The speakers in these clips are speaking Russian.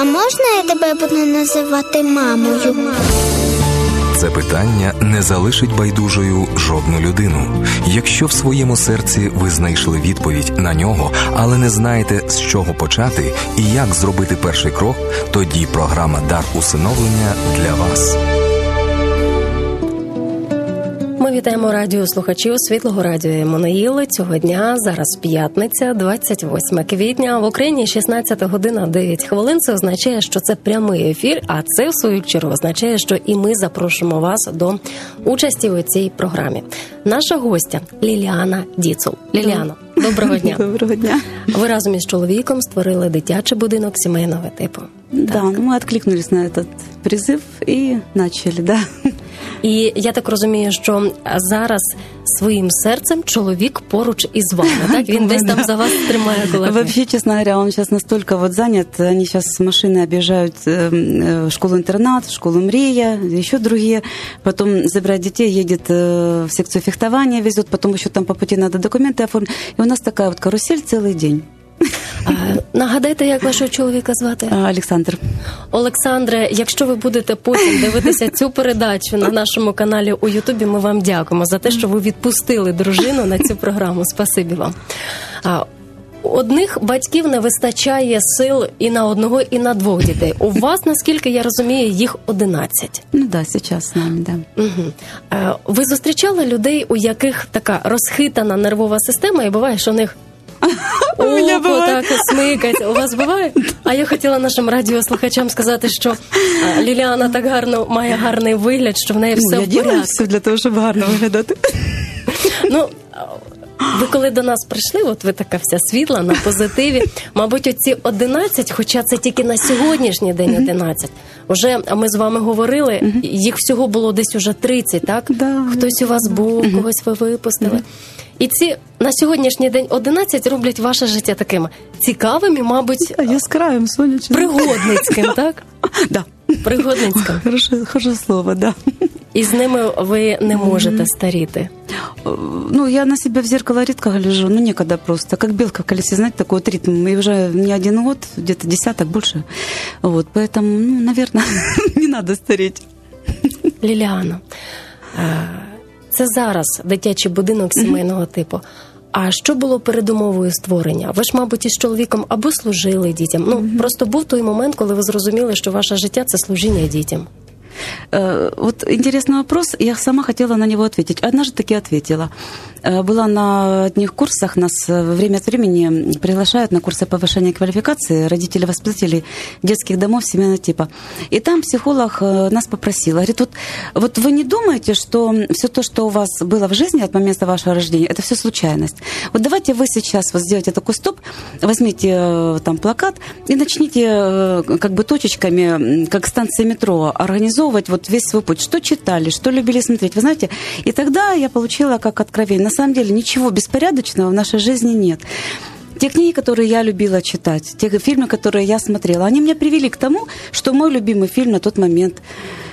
А можна я тебе буду називати мамою? Це питання не залишить байдужою жодну людину. Якщо в своєму серці ви знайшли відповідь на нього, але не знаєте з чого почати і як зробити перший крок, тоді програма Дар усиновлення для вас вітаємо радіослухачів світлого радіо Еммануїли. Цього дня зараз п'ятниця, 28 квітня. В Україні 16 година 9 хвилин. Це означає, що це прямий ефір. А це в свою чергу означає, що і ми запрошуємо вас до участі у цій програмі. Наша гостя Ліліана Діцул. Ліліана, доброго дня. Доброго дня. Ви разом із чоловіком створили дитячий будинок сімейного типу. Да, ну мы откликнулись на этот призыв и начали, да. І я так розумію, що зараз своїм серцем чоловік поруч із вами. Так він десь там за вас тримає кулаки. Вообще, честно говоря, он сейчас настолько вот занят. Они сейчас с машины объезжают э, э, школу-интернат, школу Мрия, еще другие. Потом забирать детей, едет э, в секцию фехтования, везет. Потом еще там по пути надо документы оформить. И у нас такая вот карусель целый день. Нагадайте, як вашого чоловіка звати? А, Александр. Олександре, якщо ви будете потім дивитися цю передачу на нашому каналі у Ютубі, ми вам дякуємо за те, що ви відпустили дружину на цю програму. Спасибі вам. Одних батьків не вистачає сил і на одного, і на двох дітей. У вас, наскільки я розумію, їх 11. Ну да, сейчас с нами, да. Угу. Ви зустрічали людей, у яких така розхитана нервова система, і буває, що у них У мене око буває. так смикать. У вас буває? А я хотіла нашим радіослухачам сказати, що е, Ліліана так гарно має гарний вигляд, що в неї все Ну, я в делаю порядку. все для того, щоб гарно виглядати. Ну, ви коли до нас прийшли, от ви така вся світла на позитиві. Мабуть, оці 11, хоча це тільки на сьогоднішній день 11. Уже ми з вами говорили, їх всього було десь уже 30, так? Да. Хтось у вас був, когось ви випустили. І ці на сьогоднішній день 11 роблять ваше життя таким цікавим і, мабуть, А я сонячним. пригодницьким, так? Да. Пригодницьким. Хороше, хороше слово, да. І з ними ви не можете старіти. Ну, я на себя в зеркало редко гляжу, ну, некогда просто. Как белка в колесе, знаете, такой вот ритм. И уже не один год, где-то десяток больше. Вот, поэтому, ну, наверное, не надо стареть. Ліліано, е, це зараз дитячий будинок сімейного типу. А що було передумовою створення? Ви ж, мабуть, із чоловіком або служили дітям. Ну просто був той момент, коли ви зрозуміли, що ваше життя це служіння дітям. Э, Вот интересный вопрос, я сама хотела на него ответить. Однажды таки ответила. Э, Была на одних курсах, нас э, время от времени приглашают на курсы повышения квалификации родителей-воспитателей детских домов семейного типа. И там психолог нас попросила, говорит, вот, вот вы не думаете, что все то, что у вас было в жизни от момента вашего рождения, это все случайность. Вот давайте вы сейчас вот сделайте такой стоп, возьмите там плакат и начните как бы точечками, как станция метро, организовывать вот весь свой путь. Что читали, что любили смотреть. Вы знаете, и тогда я получила как откровение. На самом деле ничего беспорядочного в нашей жизни нет. Те книги, которые я любила читать, те фильмы, которые я смотрела, они меня привели к тому, что мой любимый фильм на тот момент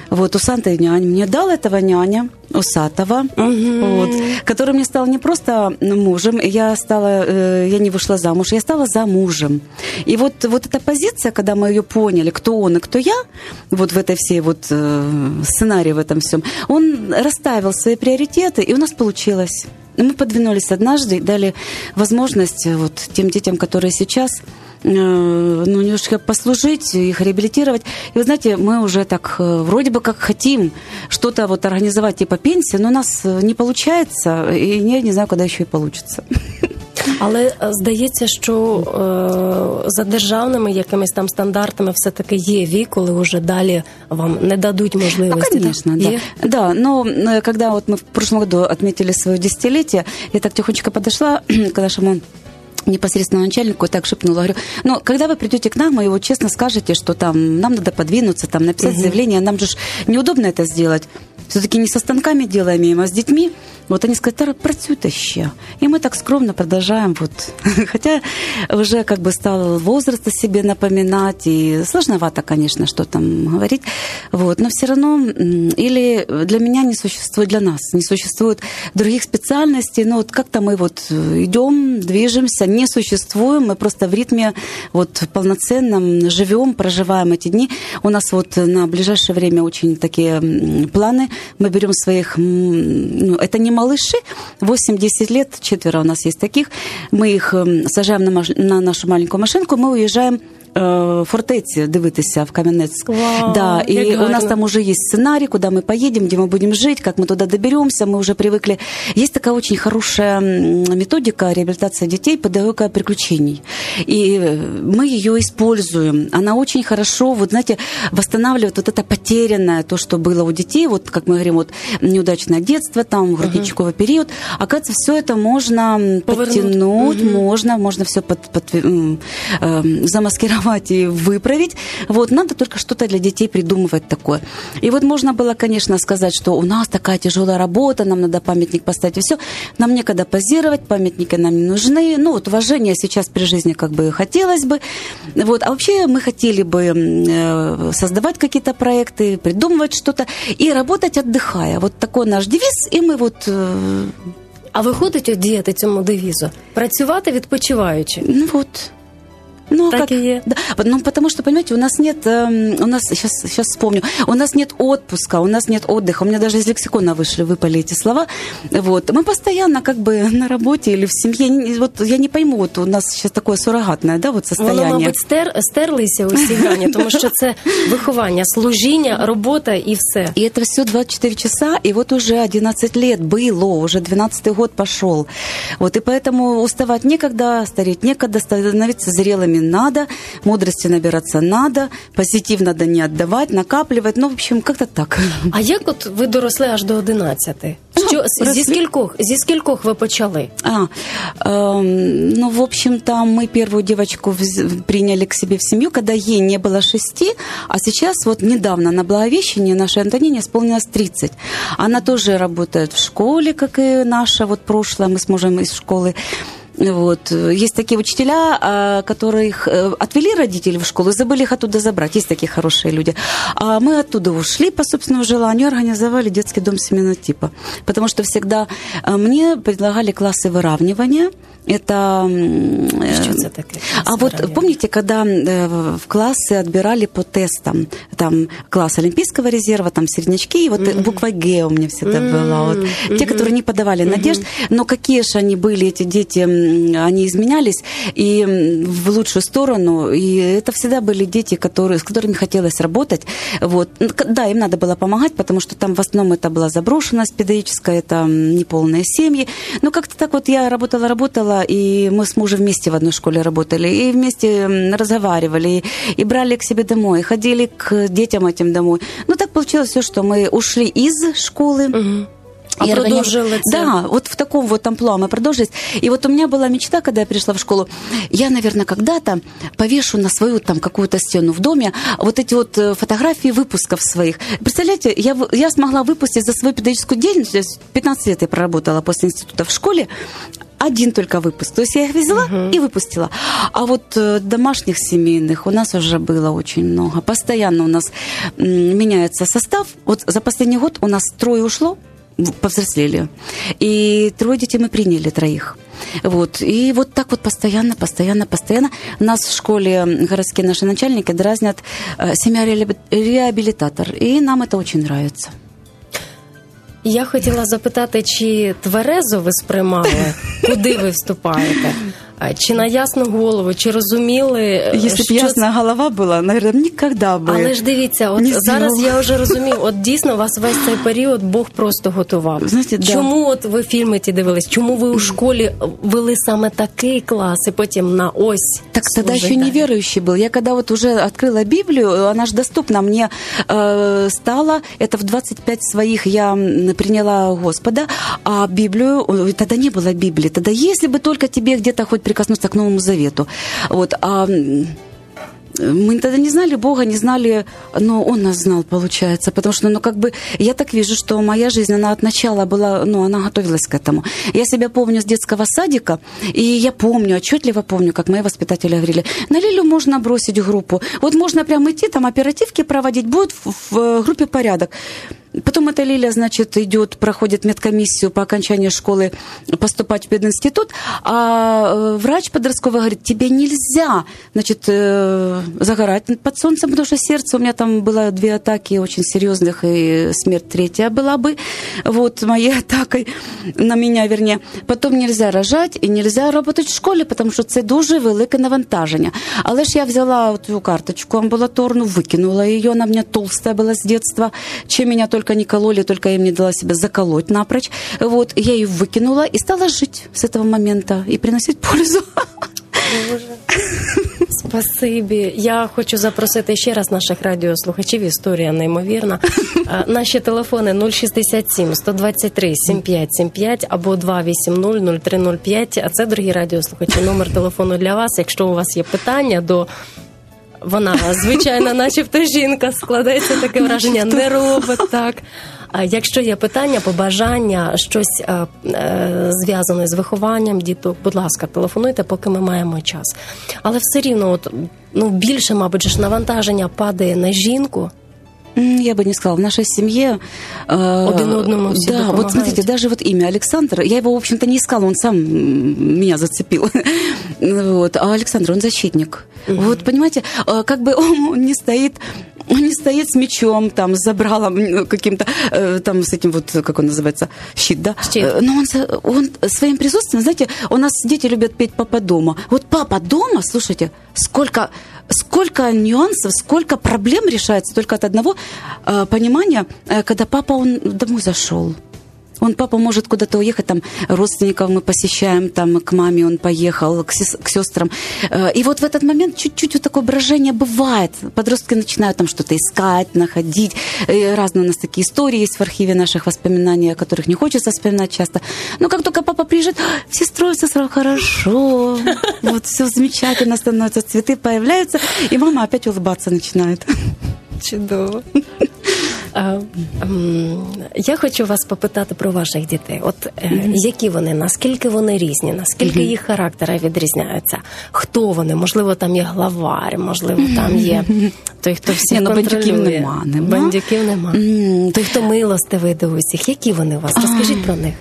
вот «Усатый нянь». Мне дал этого няня, усатого, вот, который мне стал не просто мужем, я стала, э, я не вышла замуж, я стала замужем. И вот, вот эта позиция, когда мы ее поняли, кто он и кто я, вот в этой всей вот э, сценарии в этом всем, он расставил свои приоритеты, и у нас получилось. Мы подвинулись однажды и дали возможность вот тем детям, которые сейчас э, ну, немножко послужить, их реабилитировать. И вы знаете, мы уже так э, вроде бы как хотим что-то вот организовать типа пенсии, но у нас э, не получается, и я не знаю, когда еще и получится. Але е, здається, що е, за державними якимись там стандартами все-таки є вік, коли вже далі вам не дадуть Ну, можливості. так? конечно, да. Є? Да, но э, когда вот мы в прошлом году отметили свое десятилетие, я так тихонечко подошла к нашему непосредственно начальнику и так шепнула, говорю, ну, когда вы придете к нам, и вот честно скажете, что там нам надо подвинуться, там написать заявление, нам же ж неудобно это сделать. все-таки не со станками делаем, а с детьми. Вот они сказали, працюйте ще. И мы так скромно продолжаем. Вот. Хотя уже как бы стал возраст о себе напоминать, и сложновато, конечно, что там говорить. Вот. Но все равно, или для меня не существует, для нас не существует других специальностей, но вот как-то мы вот идем, движемся, не существуем, мы просто в ритме вот полноценном живем, проживаем эти дни. У нас вот на ближайшее время очень такие планы. Мы берем своих, ну, это не малыши, 8-10 лет, четверо у нас есть таких. Мы их сажаем на, на нашу маленькую машинку, мы уезжаем фортеці дивитися в Кам'янецьк. Да, гарно. у нас там уже есть сценарий, куда мы поедем, где мы будем жить, как мы туда доберемся, мы уже привыкли. Есть такая очень хорошая методика реабилитации детей, педагогика приключений. И мы ее используем. Она очень хорошо, вот знаете, восстанавливает вот это потерянное, то, что было у детей, вот как мы говорим, вот неудачное детство, там, грудничковый uh период. Оказывается, все это можно Повернуть. подтянуть, uh можно, можно все под, под, э, замаскировать реализовать и выправить. Вот, надо только что-то для детей придумывать такое. И вот можно было, конечно, сказать, что у нас такая тяжелая работа, нам надо памятник поставить и все. Нам некогда позировать, памятники нам не нужны. Ну, вот уважение сейчас при жизни как бы хотелось бы. Вот. А вообще мы хотели бы э, создавать какие-то проекты, придумывать что-то и работать отдыхая. Вот такой наш девиз, и мы вот э, а виходить от діяти цьому девізу? Працювати відпочиваючи? Ну вот. Ну, так как, и е. Да, ну, потому что, понимаете, у нас нет, э, у нас, сейчас, сейчас вспомню, у нас нет отпуска, у нас нет отдыха, у меня даже из лексикона вышли, выпали эти слова, вот, мы постоянно как бы на работе или в семье, вот я не пойму, вот у нас сейчас такое суррогатное, да, вот состояние. Воно, мабуть, стер, стерлися усі грані, тому що це виховання, служіння, робота і все. И это все 24 часа, и вот уже 11 лет было, уже 12 год пошел. Вот, и поэтому уставать некогда, стареть некогда, становиться зрелыми надо, мудрости набираться надо, позитив надо не отдавать, накапливать. Ну, в общем, как-то так. А як от ви доросли аж до 11? Що, Ну, зі, росли. скількох, зі скількох ви почали? А, эм, ну, в общем-то, мы первую девочку вз- приняли к себе в семью, когда ей не было шести, а сейчас вот недавно на Благовещении нашей Антонине исполнилось 30. Она тоже работает в школе, как и наша вот прошлая, мы с мужем из школы. вот. Есть такие учителя, а, которых э, отвели родители в школу забыли их оттуда забрать. Есть такие хорошие люди. А мы оттуда ушли по собственному желанию, организовали детский дом семейного типа. Потому что всегда э, мне предлагали классы выравнивания. Это... Що це таке? а вот помните, когда э, в классы отбирали по тестам, там класс Олимпийского резерва, там середнячки, и вот э, буква Г у меня всегда была. Вот. Те, которые не подавали надежд, но какие же они были, эти дети, они изменялись и в лучшую сторону, и это всегда были дети, которые, с которыми хотелось работать. Вот. Ну, Да, им надо было помогать, потому что там в основном это была заброшенность педагогическая, это неполные семьи. Но как-то так вот я работала-работала, и мы с мужем вместе в одной школе работали, и вместе разговаривали, и, и брали к себе домой, ходили к детям этим домой. Ну, так получилось все, что мы ушли из школы. А И органи- продолжила? Да, вот в таком вот амплуа мы продолжились. И вот у меня была мечта, когда я пришла в школу, я, наверное, когда-то повешу на свою там какую-то стену в доме вот эти вот э, фотографии выпусков своих. Представляете, я, я смогла выпустить за свою педагогическую деятельность, то есть 15 лет я проработала после института в школе, один только выпуск. То есть я их взяла и выпустила. А вот э, домашних семейных у нас уже было очень много. Постоянно у нас меняется состав. Вот за последний год у нас трое ушло, повзрослели. И трое детей мы приняли, троих. Вот. И вот так вот постоянно, постоянно, постоянно. Нас в школе городские наши начальники дразнят э, семья реабили- реабилитатор. И нам это очень нравится. Я хотіла запитати, чи тверезо ви сприймали, куди ви вступаєте? А, Чи на ясну голову, чи розуміли, Если що бы ясная голова была, наверное, никогда бы. Але ж дивіться, от не зараз зробила. я вже розумію, от дійсно вас весь цей період Бог просто готував. Знаєте, да. Чому от ви фільми ті дивились? Чому ви у школі вели саме такий клас і потім на ось? Так тогда служить еще далі? неверующий был. Я когда вот уже открыла Библию, она же доступна мне э, стала. Это в 25 своих я м, приняла Господа, а Библию, ой, тогда не было Библии. Тогда если бы только тебе где-то хоть прикоснуться к Новому Завету. Вот, а мы тогда не знали Бога, не знали, но Он нас знал, получается, потому что, ну, как бы, я так вижу, что моя жизнь, она от начала была, ну, она готовилась к этому. Я себя помню с детского садика, и я помню, отчетливо помню, как мои воспитатели говорили, на Лилю можно бросить группу, вот можно прямо идти, там оперативки проводить, будет в, в группе порядок. Потом эта Лиля, значит, идет, проходит медкомиссию по окончании школы поступать в пединститут, а э, врач подростковый говорит, тебе нельзя, значит, э, загорать под солнцем, потому что сердце у меня там было две атаки очень серьезных, и смерть третья была бы, вот, моей атакой на меня, вернее. Потом нельзя рожать и нельзя работать в школе, потому що це дуже велике навантаження. Але ж я взяла цю карточку амбулаторну, выкинула ее, она у меня толстая была с детства, чем меня только не кололи, только я мне дала себя заколоть напрочь. Вот, я ее выкинула и стала жить с этого момента и приносить пользу. Спасибі. Я хочу запросити ще раз наших радіослухачів. Історія неймовірна. Наші телефони 067 123 7575 або 280 0305. А це, дорогі радіослухачі, номер телефону для вас. Якщо у вас є питання до. Вона звичайна, начебто жінка складається таке враження, не робить так. А якщо є питання, побажання, щось е, е, зв'язане з вихованням діток, будь ласка, телефонуйте, поки ми маємо час. Але все рівно, от ну більше, мабуть, ж навантаження падає на жінку. Я бы не сказала, в нашей семье... Э, Один одному все Да, вот смотрите, даже вот имя Александр, я его, в общем-то, не искала, он сам меня зацепил. вот. А Александр, он защитник. Mm-hmm. Вот, понимаете, э, как бы он не стоит он не стоит с мечом, там, с забралом каким-то, э, там, с этим вот, как он называется, щит, да? Щит. Но он, он своим присутствием, знаете, у нас дети любят петь «Папа дома». Вот «Папа дома», слушайте, сколько сколько нюансов, сколько проблем решается только от одного э, понимания, э, когда папа он домой зашел. Он, папа, может куда-то уехать, там, родственников мы посещаем, там, к маме он поехал, к, сес- к сестрам. Э, и вот в этот момент чуть-чуть вот такое брожение бывает. Подростки начинают там что-то искать, находить. И разные у нас такие истории есть в архиве наших воспоминаний, о которых не хочется вспоминать часто. Но как только папа приезжает, все строятся сразу хорошо, вот все замечательно становится, цветы появляются, и мама опять улыбаться начинает. Чудово. Я хочу вас попитати про ваших дітей. От mm-hmm. які вони, наскільки вони різні, наскільки mm-hmm. їх характери відрізняються? Хто вони? Можливо, там є главар, можливо, там є той, хто всіх ну, бандюків нема. Бандюків нема. Той, хто милостивий до усіх. Які вони у вас? Розкажіть про них.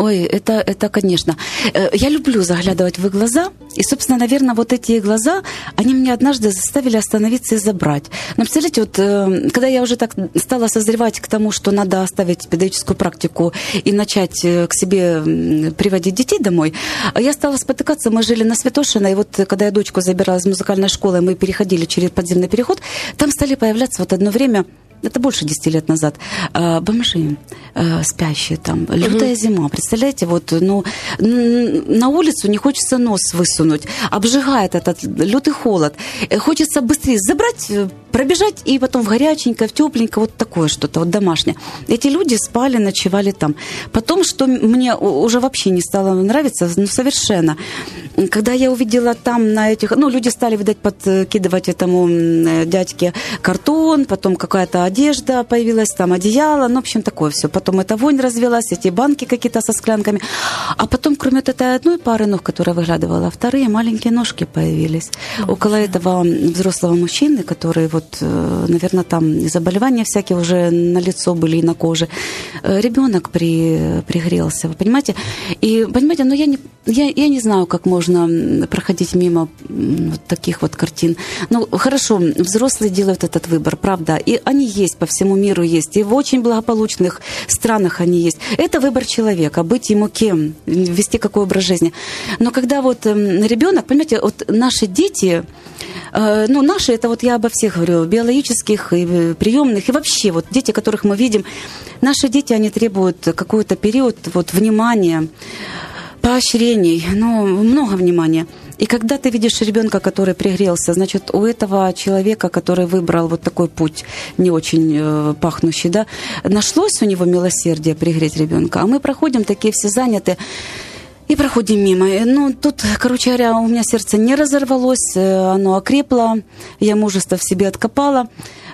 Ой, это, это, конечно. Э, я люблю заглядывать в их глаза. И, собственно, наверное, вот эти глаза, они меня однажды заставили остановиться и забрать. Но, представляете, вот э, когда я уже так стала созревать к тому, что надо оставить педагогическую практику и начать э, к себе приводить детей домой, я стала спотыкаться. Мы жили на Святошино, и вот когда я дочку забирала из музыкальной школы, мы переходили через подземный переход, там стали появляться вот одно время это больше 10 лет назад, э, бомжи э, спящие там, лютая угу. зима, представляете, вот, ну, на улицу не хочется нос высунуть, обжигает этот лютый холод, э, хочется быстрее забрать, пробежать и потом в горяченько, в тепленько, вот такое что-то, вот домашнее. Эти люди спали, ночевали там. Потом, что мне уже вообще не стало нравиться, ну, совершенно. Когда я увидела там на этих, ну, люди стали, видать, подкидывать этому дядьке картон, потом какая-то одежда появилась, там одеяло, ну, в общем, такое все. Потом эта вонь развелась, эти банки какие-то со склянками. А потом, кроме вот этой одной пары ног, которая выглядывала, вторые маленькие ножки появились. Около этого взрослого мужчины, который вот, э, наверное, там заболевания всякие уже на лицо были и на коже. Э, Ребенок при, пригрелся, вы понимаете? И, понимаете, но я не, я, я не знаю, как можно проходить мимо вот таких вот картин. Ну, хорошо, взрослые делают этот выбор, правда, и они есть, по всему миру есть, и в очень благополучных странах они есть. Это выбор человека, быть ему кем, вести какой образ жизни. Но когда вот эм, ребенок, понимаете, вот наши дети, ну, наши, это вот я обо всех говорю, биологических и э, приемных, и вообще вот дети, которых мы видим, наши дети, они требуют какой-то период вот внимания, поощрений, ну, много внимания. И когда ты видишь ребенка, который пригрелся, значит, у этого человека, который выбрал вот такой путь, не очень э, пахнущий, да, нашлось у него милосердие пригреть ребенка. А мы проходим такие все заняты. И проходим мимо. Ну, тут, короче говоря, у меня сердце не разорвалось, э, оно окрепло, я мужество в себе откопала.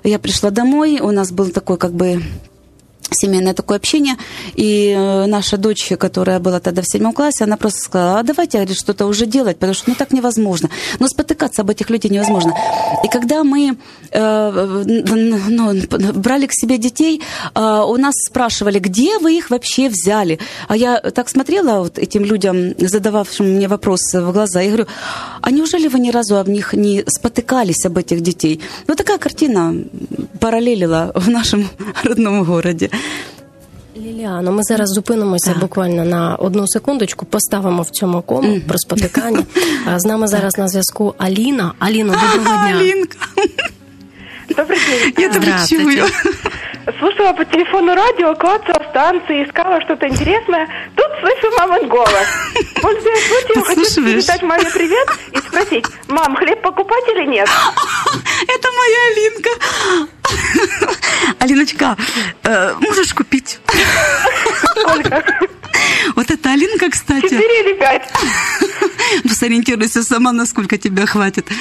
Я пришла домой, у нас был такой как бы семейное такое общение, и э, наша дочь, которая была тогда в седьмом классе, она просто сказала, а давайте, говорит, что-то уже делать, потому что ну так невозможно. Но спотыкаться об этих людей невозможно. И когда мы э, ну, брали к себе детей, э, у нас спрашивали, где вы их вообще взяли? А я так смотрела вот этим людям, задававшим мне вопрос в глаза, я говорю, а неужели вы ни разу об них не спотыкались об этих детей? Вот такая картина параллелила в нашем родном городе. Ліліано, ми зараз зупинимося так. буквально на одну секундочку, поставимо в цьому кому mm. про спотикання. З нами зараз на зв'язку Аліна. Аліна, доброго дня. Алінка. Добрый день. Я тебя чую. Слушала по телефону радио, клацала станции, искала что-то интересное. Тут слышу мамин голос. Пользуясь случаем, хочу передать маме привет и спросить, мам, хлеб покупать или нет? Это моя Алинка. Алиночка, э, можешь купить? Сколько? Вот это Алинка, кстати. Четыре или пять? Ну, сориентируйся сама, насколько тебя хватит.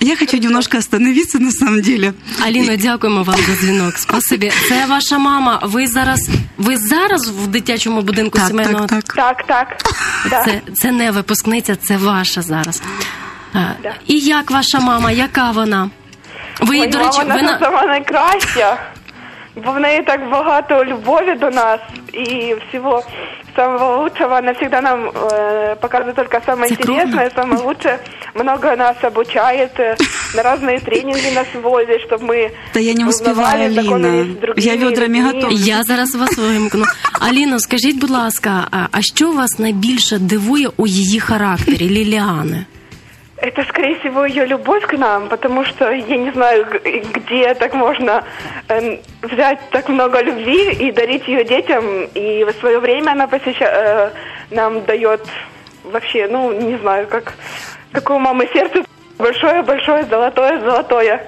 Я хочу немножко остановиться на самом деле. Аліно, дякуємо вам за дзвінок. Спасибі. Це ваша мама. Ви зараз ви зараз в дитячому будинку так, сімейного? Так, так. Так, так. Це, це не випускниця, це ваша зараз. Да. І як ваша мама? Яка вона? Ви, Ой, до речі, мама ви наша на... сама найкраща. Бо в неї так багато любові до нас і всего самого лучшего. Она всегда нам э, показывает только самое Это интересное, самое лучшее. Много нас обучает, э, на разные тренинги нас возит, чтобы мы Да я не узнавали, успеваю, знакомились Алина. с другими Я ведрами людьми. готова. Я зараз вас вимкну. Аліно, скажіть, будь ласка, а, а що вас найбільше дивує у її характері, Ліліани? Это, скорее всего, ее любовь к нам, потому что я не знаю, г- где так можно э, взять так много любви и дарить ее детям. И в свое время она посеща- э, нам дает вообще, ну, не знаю, как, как у мамы сердце большое-большое, золотое-золотое.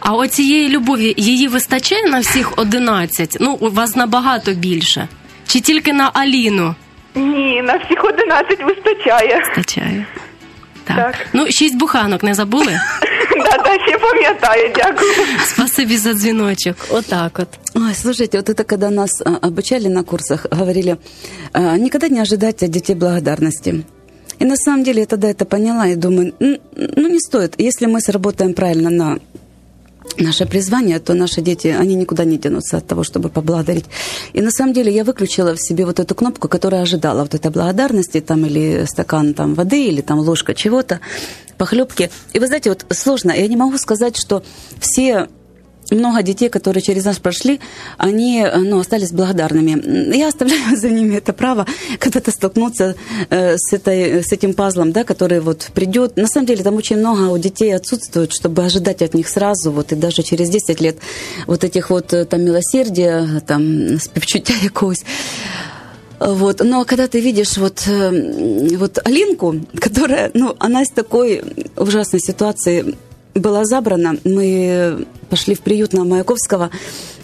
А оцієї любові її вистачає на всіх 11? Ну, у вас набагато більше. Чи тільки на Аліну? Ні, на всіх 11 вистачає. Вистачає. Так. Так. Ну, шість буханок не забули? Да, да, ще пам'ятаю, дякую. Спасибі за дзвіночок. Отак от. Ой, слушайте, вот это когда нас а, обучали на курсах, говорили, а, никогда не ожидать от детей благодарности. И на самом деле я тогда это поняла и думаю, н- ну не стоит. Если мы сработаем правильно на наше призвание, то наши дети, они никуда не денутся от того, чтобы поблагодарить. И на самом деле я выключила в себе вот эту кнопку, которая ожидала вот этой благодарности, там, или стакан там, воды, или там ложка чего-то, похлебки. И вы знаете, вот сложно, я не могу сказать, что все много детей, которые через нас прошли, они ну, остались благодарными. Я оставляю за ними это право когда-то столкнуться э, с, этой, с этим пазлом, да, который вот придет. На самом деле там очень много у детей отсутствует, чтобы ожидать от них сразу, вот и даже через 10 лет вот этих вот э, там милосердия, там співчуття якогось. Вот. Но когда ты видишь вот, э, вот Алинку, которая, ну, она из такой ужасной ситуации была забрана, мы пошли в приют на Маяковского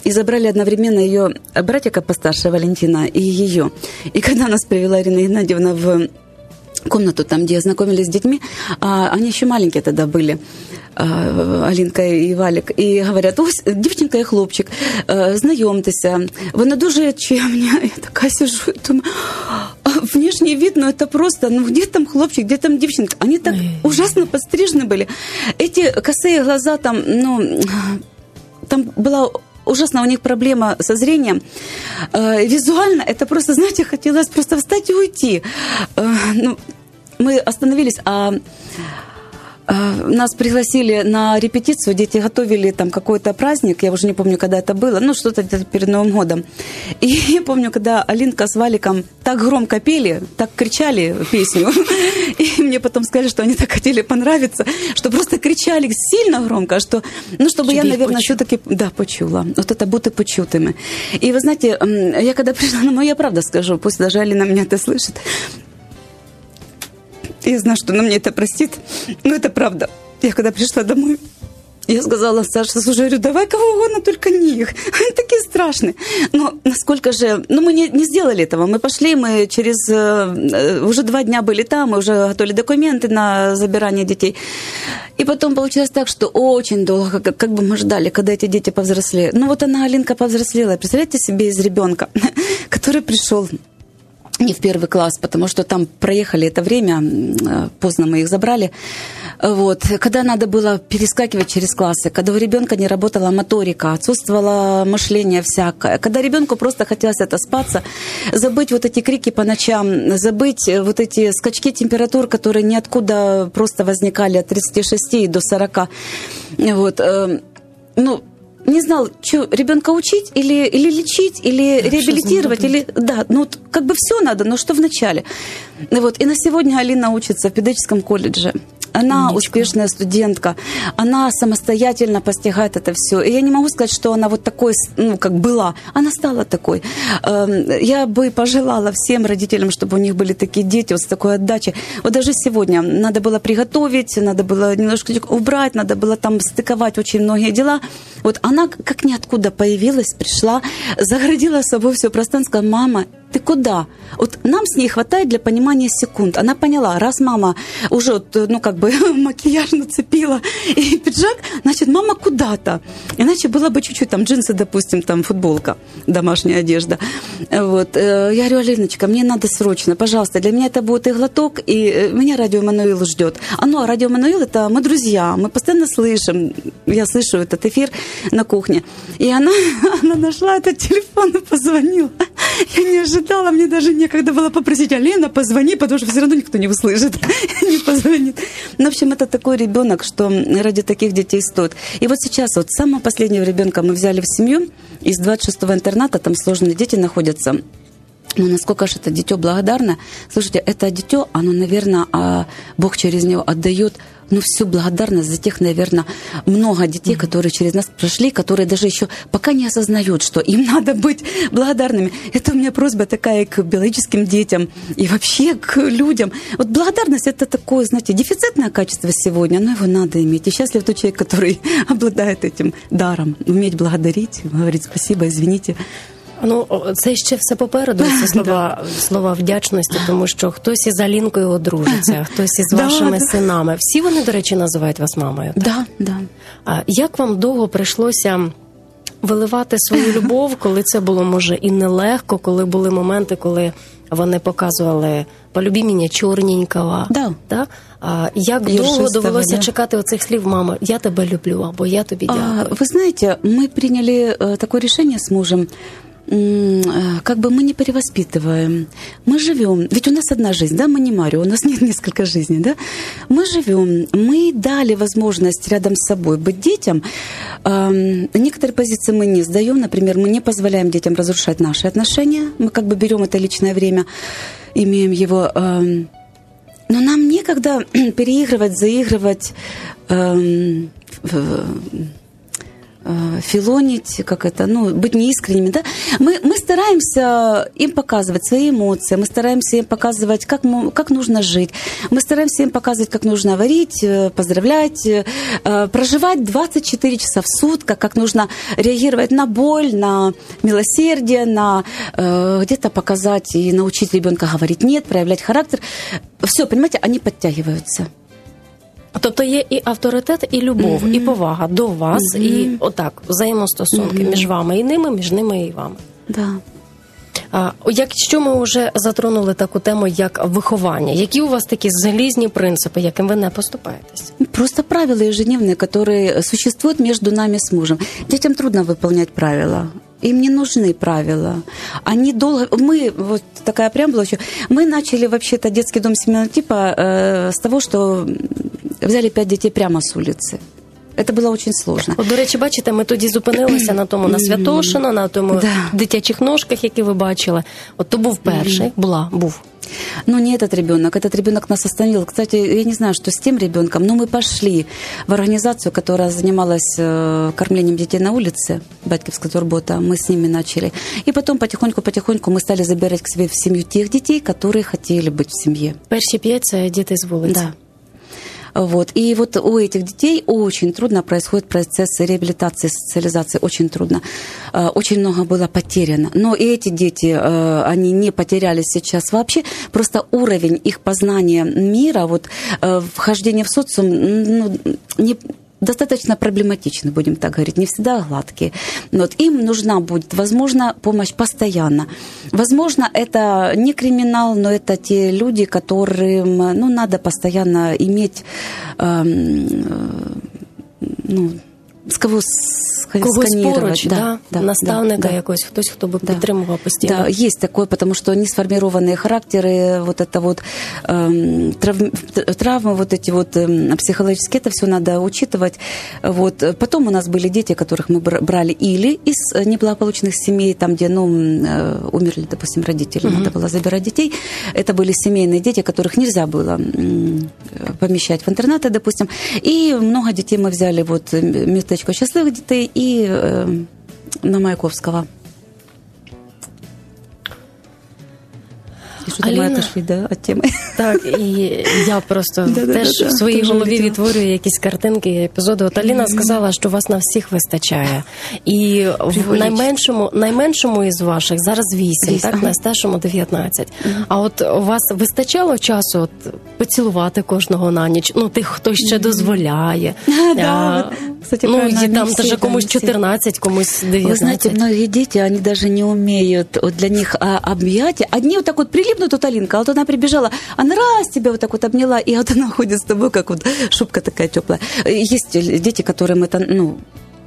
и забрали одновременно ее братика постарше Валентина и ее. И когда нас привела Ирина Геннадьевна в комнату, там, где знакомились с детьми, а, они еще маленькие тогда были, а, Алинка и Валик, и говорят, ось, дівчинка і хлопчик, э, знайомтеся, вони дуже чемні. Я така сижу, и думаю, а внешний вид, ну это просто, ну где там хлопчик, где там девчонка? Они так ужасно подстрижены были. Эти косые глаза там, ну, там была ужасно у них проблема со зрением. Э, визуально это просто, знаете, хотелось просто встать и уйти. Э, ну, мы остановились, а нас пригласили на репетицию, дети готовили там какой-то праздник, я уже не помню, когда это было, ну, что-то перед Новым годом. И я помню, когда Алинка с Валиком так громко пели, так кричали песню, и мне потом сказали, что они так хотели понравиться, что просто кричали сильно громко, что, ну, чтобы я, наверное, все-таки, да, почула. Вот это бути почутыми. И вы знаете, я когда пришла, ну, я правда скажу, пусть даже Алина меня это слышит, я знаю, что она мне это простит, но это правда. Я когда пришла домой, я сказала Саше, слушай, говорю, давай кого угодно, только не их. Они такие страшный. Но насколько же... Ну, мы не, не сделали этого. Мы пошли, мы через... э, Уже два дня были там, мы уже готовили документы на забирание детей. И потом получилось так, что очень долго, как, как бы мы ждали, когда эти дети повзрослеют. Ну, вот она, Алинка, повзрослела. Представляете себе из ребенка, который пришел не в первый класс, потому что там проехали это время, э, поздно мы их забрали. Вот. Когда надо было перескакивать через классы, когда у ребенка не работала моторика, отсутствовало мышление всякое, когда ребенку просто хотелось отоспаться, забыть вот эти крики по ночам, забыть вот эти скачки температур, которые ниоткуда просто возникали от 36 до 40. Вот. э, Ну, не знал, что ребенка учить или, или лечить, или Да, реабилитировать, или да, ну вот как бы все надо, но что вначале. Вот. И на сегодня Алина учится в педагогическом колледже. Она Умничка. успешная студентка, она самостоятельно постигает это все. И я не могу сказать, что она вот такой, ну, как была. Она стала такой. Эм, Я бы пожелала всем родителям, чтобы у них были такие дети вот с такой отдачей. Вот даже сегодня надо было приготовить, надо было немножко убрать, надо было там стыковать очень многие дела. Вот она как ниоткуда появилась, пришла, загородила собой все пространство, сказала, мама, ты куда? Вот нам с ней хватает для понимания секунд. Она поняла, раз мама уже, ну, как бы макияж нацепила и пиджак, значит, мама куда-то. Иначе было бы чуть-чуть, там, джинсы, допустим, там, футболка, домашняя одежда. Вот. Э, Я говорю, Алиночка, мне надо срочно, пожалуйста, для меня это будет и глоток, и э, меня радио Мануил ждет. А ну, а радио Мануил, это мы друзья, мы постоянно слышим, я слышу этот эфир на кухне. И она, она нашла этот телефон и позвонила. Я не ожидала, мне даже некогда было попросить, Алена, позвони, потому что все равно никто не услышит, не позвонит. Ну, в общем, это такой ребенок, что ради таких детей стоит. И вот сейчас, вот самого последнего ребенка мы взяли в семью, из 26-го интерната, там сложные дети находятся, ну, насколько же это дитё благодарно. Слушайте, это дитё, оно, наверное, а Бог через него отдает ну, всю благодарность за тех, наверное, много детей, которые через нас прошли, которые даже еще пока не осознают, что им надо быть благодарными. Это у меня просьба такая к биологическим детям и вообще к людям. Вот благодарность это такое, знаете, дефицитное качество сегодня, но его надо иметь. И счастлив тот человек, который обладает этим даром, уметь благодарить, говорить спасибо, извините. Ну, о, це ще все попереду. Це слова, слова вдячності, тому що хтось із Алінкою одружиться, хтось із Да, вашими да. синами. Всі вони, до речі, називають вас мамою. Да, да. А як вам довго прийшлося виливати свою любов, коли це було може і нелегко, коли були моменти, коли вони показували полюбі мене чорненького. Да. Да? А як Іршистого, довго довелося да. чекати оцих слів, мама, я тебе люблю, або я тобі А, дякую. Вы знаете, мы приняли э, такое решение с мужем. Э, Как бы мы не перевоспитываем. Мы живем. Ведь у нас одна жизнь, да, мы не Марио, у нас нет несколько жизней, да? Мы живем, мы дали возможность рядом с собой быть детям. Некоторые позиции мы не сдаем. Например, мы не позволяем детям разрушать наши отношения. Мы как бы берем это личное время, имеем его. но нам некогда переигрывать, заигрывать, филонить, как это, ну, быть неискренними, да, мы, мы стараемся им показывать свои эмоции, мы стараемся им показывать, как, му- как нужно жить, мы стараемся им показывать, как нужно варить, э, поздравлять, э, э, проживать 24 часа в сутках, как нужно реагировать на боль, на милосердие, на э, где-то показать и научить ребенка говорить нет, проявлять характер. Все, понимаете, они подтягиваются. Тобто є і авторитет, і любов, і повага до вас, і отак взаємостосунки між вами і ними, між ними і вами. Да. А якщо ми вже затронули таку тему, як виховання, які у вас такі залізні принципи, яким ви не поступаєтесь? Просто правила ежедневные, которые существуют между нами с мужем. Детям трудно выполнять правила. Им не нужны правила. Они долго... Мы, вот такая преамбула еще, мы начали вообще-то детский дом семейного типа э, с того, что взяли пять детей прямо с улицы. Это было очень сложно. От, до речі, бачите, ми тоді зупинилися на тому на Святошина, на тому Да. дитячих ножках, які ви бачили. От то був перший, була, був. Но не этот ребенок. Этот ребенок нас остановил. Кстати, я не знаю, что с тем ребенком, но мы пошли в организацию, которая занималась э, кормлением детей на улице, Батьковская турбота. Мы с ними начали. И потом потихоньку-потихоньку мы стали забирать к себе в семью тех детей, которые хотели быть в семье. Перші п'ять це діти з вулиці. Да. Вот. И вот у этих детей очень трудно происходит процесс реабилитации, социализации, очень трудно. Э, очень много было потеряно. Но и эти дети, э, они не потерялись сейчас вообще. Просто уровень их познания мира, вот вхождение в социум, ну, не, достаточно проблематичны, будем так говорить, не всегда гладкие. Вот им нужна будет, возможно, помощь постоянно. Возможно, это не криминал, но это те люди, которым ну, надо постоянно иметь эм, ну, з кого Когось поруч, да, да, да, наставника да, якогось, хтось, хто би да. підтримував постійно. Да, есть такое, потому что несформированные характеры, вот это вот э, травм, травмы, вот эти вот э, психологические, это все надо учитывать. Вот. Потом у нас были дети, которых мы брали или из неблагополучных семей, там, где, ну, э, умерли, допустим, родители, угу. надо было забирать детей. Это были семейные дети, которых нельзя было э, помещать в интернаты, допустим. И много детей мы взяли вот містечко щасливих дітей і е, на Маяковського. І що Аліна... думаю, теж від теми. Так, і я просто теж в своїй голові відтворюю якісь картинки, епізоди. От Аліна сказала, що вас на всіх вистачає. І в найменшому найменшому із ваших зараз вісім, так, найстаршому 19. А от у вас вистачало часу от, поцілувати кожного на ніч? Ну, тих, хто ще дозволяє. А, Кстати, ну, и там даже комусь 14, комусь 19. Вы знаете, многие дети, они даже не умеют, вот для них объятия. Одни вот так вот прилипнут, вот Алинка, а вот она прибежала, она раз тебя вот так вот обняла, и вот она ходит с тобой, как вот шубка такая теплая. Есть дети, которым это, ну,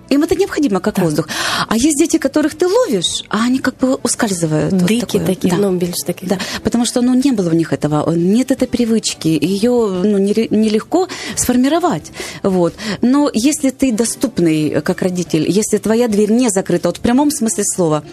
им это необходимо, как так. воздух. А есть дети, которых ты ловишь, а они как бы ускальзывают. Дики вот такое. такие, да. ну, больше такие. Да, потому что, ну, не было у них этого, нет этой привычки, ее, ну, нелегко сформировать, вот. Но если ты доступный, как родитель, если твоя дверь не закрыта, вот в прямом смысле слова,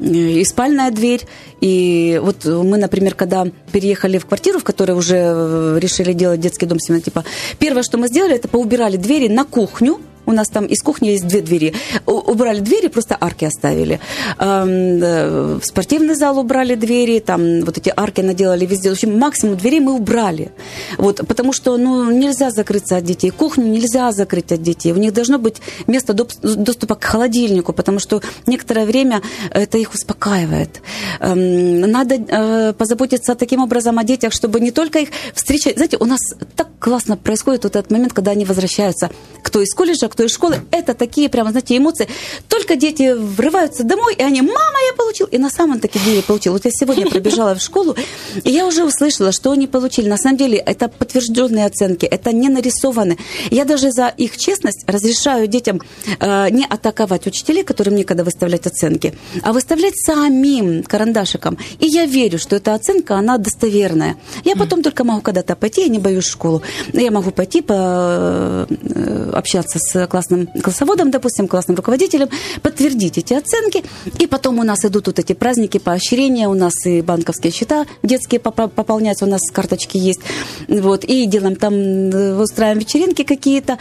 и спальная дверь, и вот мы, например, когда переехали в квартиру, в которой уже э, решили делать детский дом семейного типа, первое, что мы сделали, это поубирали двери на кухню, у нас там из кухни есть две двери. Убрали двери, просто арки оставили. В спортивный зал убрали двери, там вот эти арки наделали везде. В общем, максимум дверей мы убрали. Вот, потому что ну, нельзя закрыться от детей. Кухню нельзя закрыть от детей. У них должно быть место доступа к холодильнику, потому что некоторое время это их успокаивает. Надо э, позаботиться таким образом о детях, чтобы не только их встречать. Знаете, у нас так классно происходит вот этот момент, когда они возвращаются, кто из колледжа, кто из школы. Это такие прямо, знаете, эмоции. Только дети врываются домой, и они, мама, я получил. И на самом таки деле получил. Вот я сегодня пробежала в школу, и я уже услышала, что они получили. На самом деле это подтвержденные оценки, это не нарисованы. Я даже за их честность разрешаю детям э, не атаковать учителей, которым некогда выставлять оценки, а выставлять самим карандашиком. И я верю, что эта оценка, она достоверная. Я потом только могу когда-то пойти, я не боюсь школу. Я могу пойти по, э, общаться с классным классоводом, допустим, классным руководителем, подтвердить эти оценки. И потом у нас идут вот эти праздники поощрения, у нас и банковские счета детские пополняются, у нас карточки есть. Вот, и делаем там, э, устраиваем вечеринки какие-то,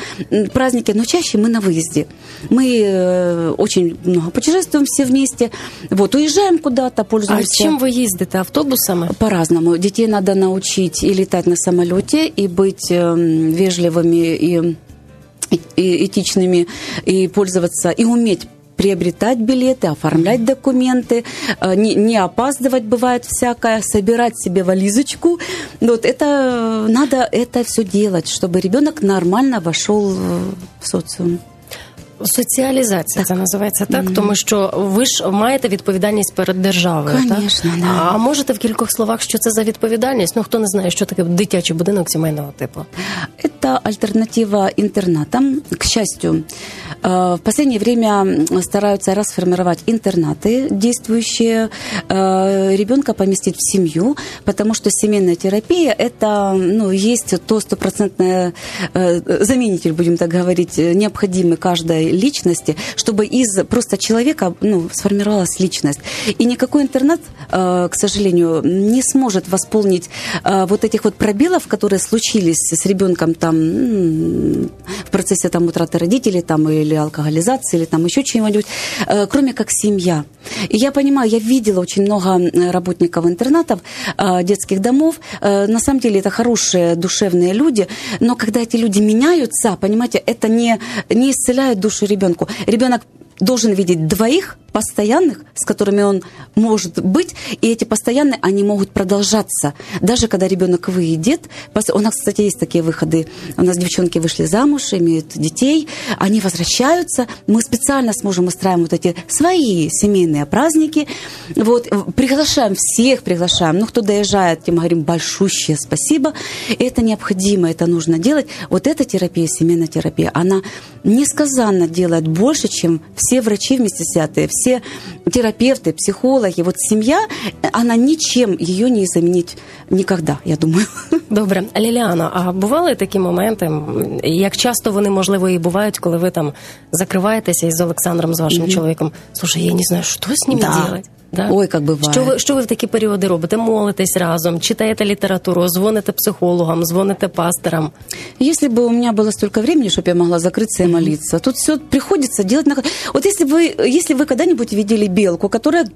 праздники, но чаще мы на выезде. Мы э, очень много путешествуем все вместе, вот, уезжаем куда-то, пользуемся. А чем вы ездите? Автобусами? По-разному. Детей надо научить и летать на самолете, и быть эм, вежливыми, и этичными и пользоваться, и уметь приобретать билеты, оформлять документы, э, не, не опаздывать бывает всякое, собирать себе вализочку. Вот это надо это все делать, чтобы ребенок нормально вошел в социум. Соціалізація так. це називається так, mm-hmm. тому що ви ж маєте відповідальність перед державою. Конечно, так? Да. А можете в кількох словах, що це за відповідальність? Ну хто не знає, що таке дитячий будинок сімейного типу? Это альтернатива интернатам. К счастью, э, в последнее время стараются расформировать интернаты, действующие, э, ребенка поместить в семью, потому что семейная терапия это ну, есть то стопроцентное э, заменитель, будем так говорить, необходимый каждой личности, чтобы из просто человека ну, сформировалась личность. И никакой интернет, э, к сожалению, не сможет восполнить э, вот этих вот пробелов, которые случились с ребенком там в процессе там утраты родителей там или алкоголизации или там еще чего-нибудь, э, кроме как семья. И я понимаю, я видела очень много работников интернатов, детских домов. На самом деле это хорошие, душевные люди, но когда эти люди меняются, понимаете, это не, не исцеляет душу ребенку. Ребенок должен видеть двоих постоянных, с которыми он может быть, и эти постоянные, они могут продолжаться. Даже когда ребенок выйдет, у нас, кстати, есть такие выходы, у нас девчонки вышли замуж, имеют детей, они возвращаются, мы специально с мужем устраиваем вот эти свои семейные праздники, вот, приглашаем всех, приглашаем, ну, кто доезжает, тем говорим большущее спасибо, это необходимо, это нужно делать. Вот эта терапия, семейная терапия, она несказанно делает больше, чем все врачи вместе взятые, все все терапевты, психологи, вот семья, она ничем ее не заменить никогда, я думаю. Добре, Ліліана, а бували такі моменти, як часто вони можливо і бувають, коли ви там закриваєтеся із Олександром, з вашим mm-hmm. чоловіком? Слушай, я не знаю, що з ними да. делать? Да? Ой, як буває. Що ви що ви в такі періоди робите? Молитесь разом, читаєте літературу, дзвоните психологам, звоните пасторам? Если бы у меня было столько времени, чтобы я могла закрыться и молиться, тут все приходится делать на... Вот если вы, если вы когда-нибудь видели белку, которая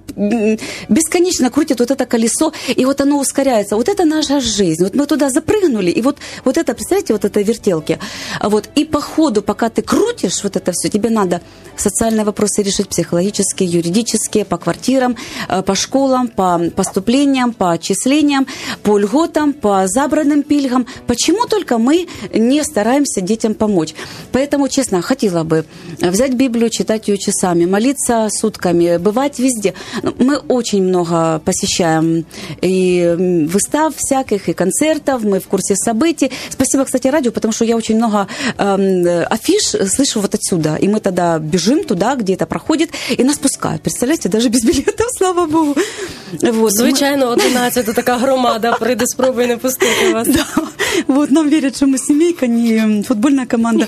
бесконечно крутит вот это колесо, и вот оно ускоряется, вот это наша жизнь. Вот мы туда запрыгнули, и вот, вот это, представляете, вот это вертелки. Вот, и по ходу, пока ты крутишь вот это все, тебе надо социальные вопросы решить, психологические, юридические, по квартирам, Э, по школам, по поступлениям, по отчислениям, по льготам, по забранным пильгам. Почему только мы не стараемся детям помочь? Поэтому, честно, хотела бы взять Библию, читать ее часами, молиться сутками, бывать везде. Ну, мы очень много посещаем и выстав всяких, и концертов, мы в курсе событий. Спасибо, кстати, радио, потому что я очень много э, афиш слышу вот отсюда. И мы тогда бежим туда, где это проходит, и нас пускают. Представляете, даже без билетов слава Богу. Вот. Звичайно, 11 така громада прийде спробує не пустити вас. Да. Вот, нам верят, что мы семейка, не футбольная команда.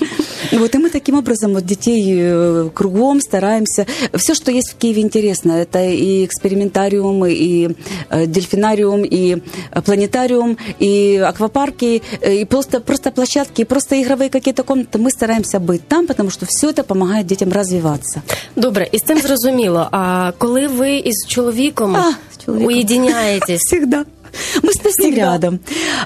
Вот, и мы таким образом вот детей э, кругом стараемся. Все, что есть в Киеве интересно, это и экспериментариум, и э, дельфинариум, и э, планетариум, и аквапарки, и просто, просто площадки, и просто игровые какие-то комнаты. Мы стараемся быть там, потому что все это помогает детям развиваться Добре, і з цим зрозуміло. А коли ви із чоловіком, а, чоловіком. уєдиняєтесь? Всегда. Мы с ним рядом.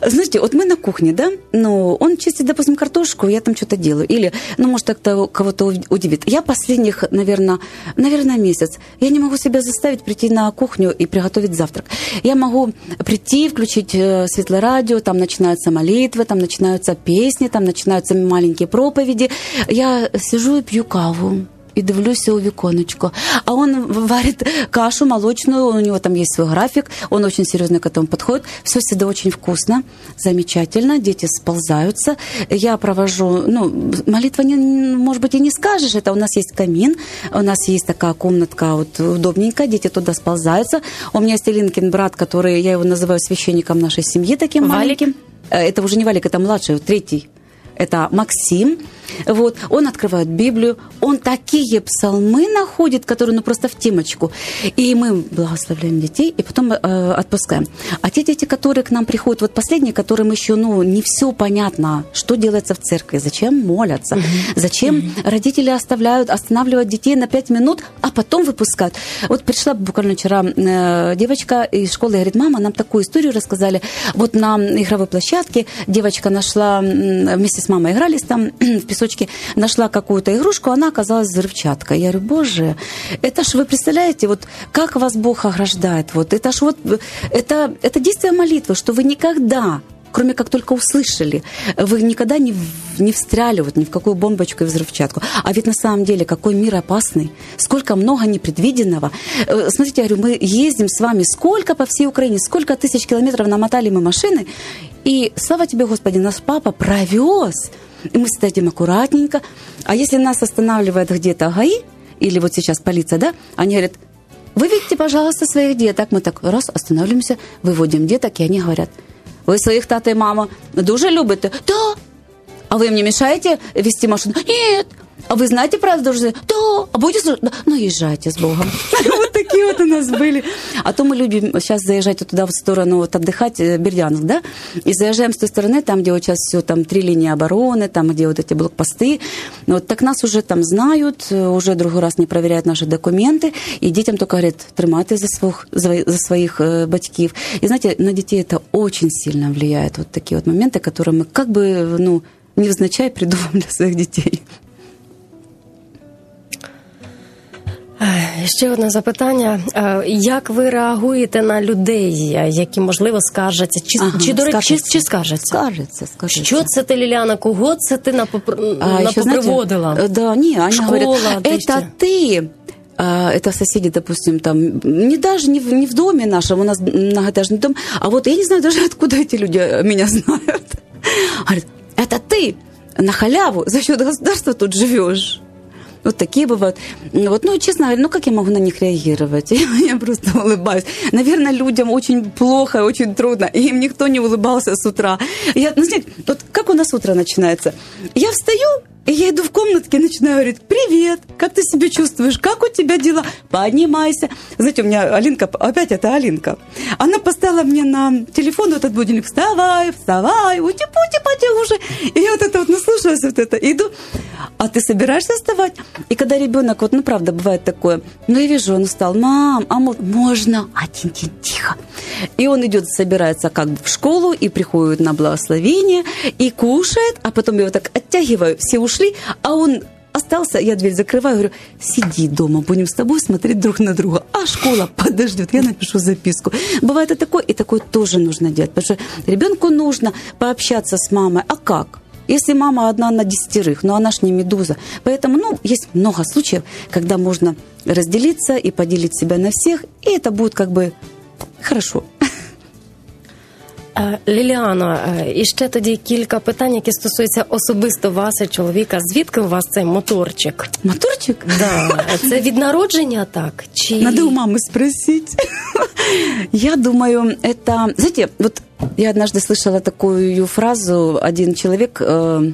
Знаете, вот мы на кухне, да, ну, он чистит, допустим, картошку, я там что-то делаю. Или, ну, может, так-то кого-то удивит. Я последних, наверное, наверное, месяц, я не могу себя заставить прийти на кухню и приготовить завтрак. Я могу прийти, включить э, светлое радио, там начинаются молитвы, там начинаются песни, там начинаются маленькие проповеди. Я сижу и пью каву и дивлюся у віконечко. А он варит кашу молочную, у него там есть свой график, он очень серьезно к этому подходит. Все всегда очень вкусно, замечательно, дети сползаются. Я провожу, ну, молитва, не, может быть, и не скажешь, это у нас есть камин, у нас есть такая комнатка вот удобненькая, дети туда сползаются. У меня есть Илинкин брат, который, я его называю священником нашей семьи таким Валик. маленьким. Э, это уже не Валик, это младший, третий. Это Максим. Вот, он открывает Библию, он такие псалмы находит, которые ну просто в темочку. И мы благословляем детей, и потом э, отпускаем. А те дети, которые к нам приходят, вот последние, которым еще ну, не все понятно, что делается в церкви, зачем молятся, зачем родители оставляют, останавливают детей на пять минут, а потом выпускают. Вот пришла буквально вчера э, девочка из школы и говорит, мама, нам такую историю рассказали. Вот на игровой площадке девочка нашла, вместе с мамой игрались там в песочке, нашла какую-то игрушку, она оказалась взрывчаткой. Я говорю, боже, это ж вы представляете, вот как вас Бог ограждает, вот это ж вот, это, это действие молитвы, что вы никогда кроме как только услышали. Вы никогда не, не встряли вот ни в какую бомбочку и взрывчатку. А ведь на самом деле какой мир опасный, сколько много непредвиденного. Э, смотрите, я говорю, мы ездим с вами сколько по всей Украине, сколько тысяч километров намотали мы машины, и слава тебе, Господи, наш папа провез и мы сидим аккуратненько. А если нас останавливает где-то ГАИ, или вот сейчас полиция, да, они говорят, выведите, пожалуйста, своих деток. Мы так раз останавливаемся, выводим деток, и они говорят, вы своих тата и мама дуже любите? Да. А вы им не мешаете вести машину? Нет. А вы знаете правду? Да, а будете? Да. Ну, езжайте с Богом. Вот такие вот у нас были. А то мы любим сейчас заезжать туда в сторону вот отдыхать, Бердянск, да? И заезжаем с той стороны, там, где вот сейчас все, там три линии обороны, там, где вот эти блокпосты. Вот так нас уже там знают, уже другой раз не проверяют наши документы, и детям только говорят, тримайте за своих, за своих батьків. И знаете, на детей это очень сильно влияет, вот такие вот моменты, которые мы как бы, ну, невзначай придумываем для своих детей. Ще одне запитання: як ви реагуєте на людей, які можливо скаржаться, чи ага, чи, до речі, чи, чи скаржаться? Скаржаться, скаржаться. Що це ти, Ліліана? Кого це ти напопр... а, напоприводила? Знаете, да, не, они Школа, говорят, это ты это соседи, допустим, там, не даже не в, не в доме нашем, у нас многоэтажный дом, а вот я не знаю даже, откуда эти люди меня знают. Говорят, это ты на халяву за счет государства тут живешь. Вот такие бывают. Вот, ну, честно ну как я могу на них реагировать? Я просто улыбаюсь. Наверное, людям очень плохо, очень трудно. И им никто не улыбался с утра. Я, ну, знаете, вот как у нас утро начинается? Я встаю, и я иду в комнатке начинаю говорить, привет, как ты себя чувствуешь, как у тебя дела? Поднимайся. Знаете, у меня Алинка, опять это Алинка, она поставила мне на телефон вот этот будильник, вставай, вставай, ути-пути, пойди уже. И я вот это вот наслушалась вот это, иду, а ты собираешься вставать? И когда ребенок, вот, ну, правда, бывает такое, ну, я вижу, он устал, мам, а можно? Один день, тихо. И он идет, собирается как бы в школу и приходит на благословение, и кушает, а потом я его так оттягиваю, все ушли, ушли, а он остался, я дверь закрываю, говорю, сиди дома, будем с тобой смотреть друг на друга. А школа подождет, я напишу записку. Бывает и такое, и такое тоже нужно делать, потому что ребенку нужно пообщаться с мамой. А как? Если мама одна на десятерых, но она ж не медуза. Поэтому, ну, есть много случаев, когда можно разделиться и поделить себя на всех, и это будет как бы хорошо. Е, Ліліано, е, і ще тоді кілька питань, які стосуються особисто вас і чоловіка. Звідки у вас цей моторчик? Моторчик? Да. Це від народження так? Чи... Надо у мамы спросить. Я думаю, это... Знаете, вот я однажды слышала такую фразу, один человек э,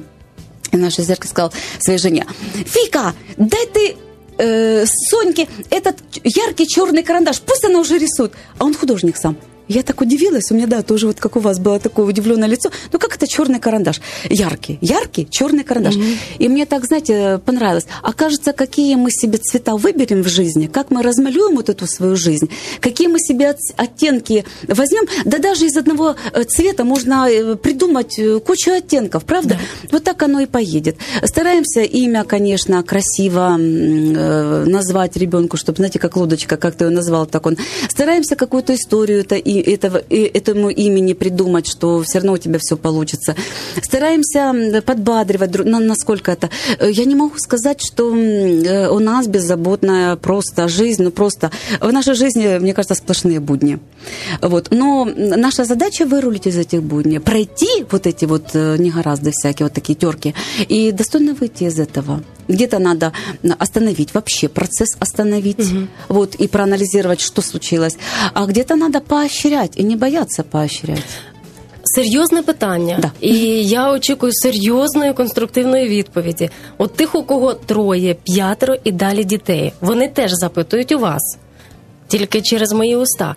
нашей церкви сказал своей жене, Фика, дай ты э, Соньке этот яркий черный карандаш, пусть она уже рисует. А он художник сам. Я так удивилась, у меня, да, тоже вот как у вас было такое удивленное лицо. Ну, как это черный карандаш? Яркий, яркий черный карандаш. Mm-hmm. И мне так, знаете, понравилось. Окажется, какие мы себе цвета выберем в жизни, как мы размалюем вот эту свою жизнь, какие мы себе оттенки возьмем. Да даже из одного э, цвета можно э, придумать э, кучу оттенков, правда? Да. Вот так оно и поедет. Стараемся имя, конечно, красиво назвать ребенку, чтобы, знаете, как лодочка, как ты ее назвал, так он. Стараемся какую-то историю это и этого, и этому имени придумать, что все равно у тебя все получится. Стараемся подбадривать, насколько это. Э, я не могу сказать, что э, у нас беззаботная просто жизнь, ну просто в нашей жизни, мне кажется, сплошные будни. Вот. Но наша задача вырулить из этих будней, пройти вот эти вот э, негоразды всякие, вот такие терки, и достойно выйти из этого. Где-то надо остановить вообще процесс остановить, угу. вот, и проанализировать, что случилось. А где-то надо поощрять и не бояться поощрять. Серйозне питання, да. і я очікую серйозної конструктивної відповіді. От тих, у кого троє, п'ятеро і далі дітей, вони теж запитують у вас тільки через мої уста.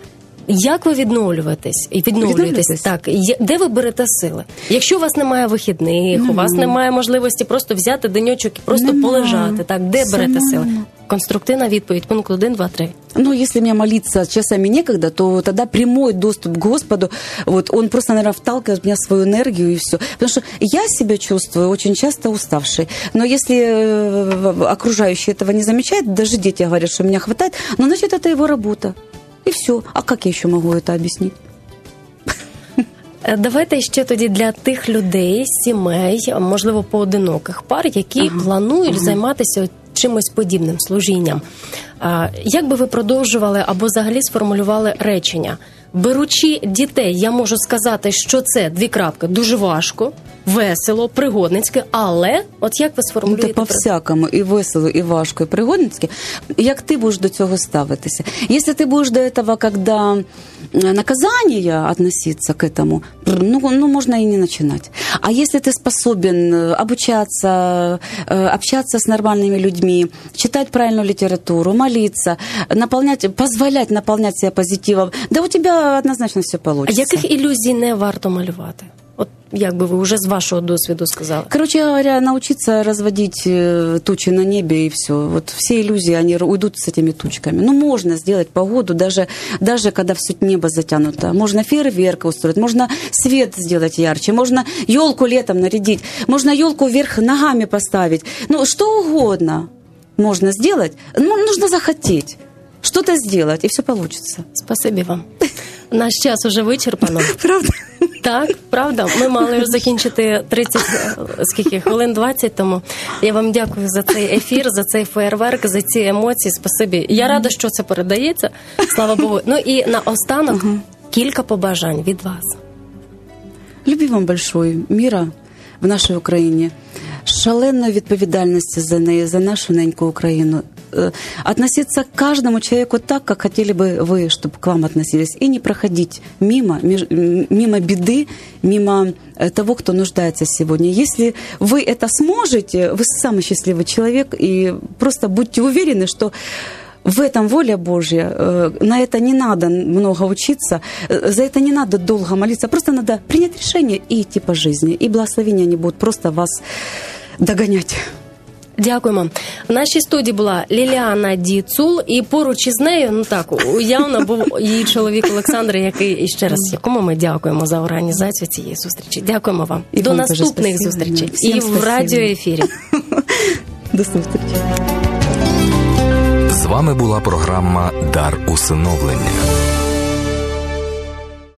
Як ви відновлюєтесь і відновлюєтесь? Так, де ви берете сили? Якщо у вас немає вихідних, mm-hmm. у вас немає можливості просто взяти денечок і просто Нема. полежати. Так, де берете сили? Конструктивна відповідь, пункт 1, 2, 3. Ну, если мне молиться часами некогда, то тогда прямой доступ к Господу, вот он просто, наверное, вталкивает в меня свою энергию и все. Потому что я себя чувствую очень часто уставшей. Но если э, окружающие этого не замечают, даже дети говорят, что меня хватает, ну, значит, это его работа. І все. А як я ще можу це об'яснити? Е, давайте ще тоді для тих людей, сімей, можливо, поодиноких пар, які ага. планують ага. займатися чимось подібним служінням. Як би ви продовжували або взагалі сформулювали речення? Беручи дітей, я можу сказати, що це дві крапки дуже важко. весело, пригодницьке, але от як ви Ну, сформулюєте Та по-всякому, і весело, і важко, і пригодницьке. Як ти будеш до цього ставитися? Якщо ти будеш до этого, когда э, наказание относиться к этому, ну, ну можно и не начинать. А если ты способен э, обучаться, э, общаться с нормальными людьми, читать правильную литературу, молиться, наполнять, позволять наполнять себя позитивом, да у тебя однозначно все А получится. яких ілюзій не варто малювати? От як би ви вже з вашого досвіду сказали? Короче говоря, научиться разводить э, тучи на небе и все. Вот все иллюзии, они уйдут с этими тучками. Ну, можно сделать погоду, даже, даже когда все небо затянуто. Можно фейерверк устроить, можно свет сделать ярче, можно елку летом нарядить, можно елку вверх ногами поставить. Ну, что угодно можно сделать. Ну, нужно захотеть что-то сделать, и все получится. Спасибі вам. Наш час уже вичерпано. Правда? Так, правда. Ми мали закінчити 30, е, скільки хвилин 20 тому. Я вам дякую за цей ефір, за цей феєрверк, за ці емоції. Спасибі. Я рада, що це передається. Слава Богу. Ну і наостанок кілька побажань від вас. Любі вам большої міра в нашій Україні, шаленої відповідальності за неї, за нашу неньку Україну. Э, Относиться к каждому человеку так, как хотели бы вы, чтобы к вам относились, и не проходить мимо, мимо беды, мимо э, того, кто нуждается сегодня. Если вы это сможете, вы самый счастливый человек, и просто будьте уверены, что в этом воля Божья. Э, На это не надо много учиться, за это не надо долго молиться. Просто надо принять решение и идти по жизни. И благословения они будут просто вас догонять. Дякуємо. В нашій студії була Ліліана Діцул, і поруч із нею, ну так, уявно був її чоловік Олександр, який і ще раз якому ми дякуємо за організацію цієї зустрічі. Дякуємо вам. І До вам наступних спасибо. зустрічей Всім і в спасибо. радіоефірі. До зустрічі. З вами була програма Дар усиновлення.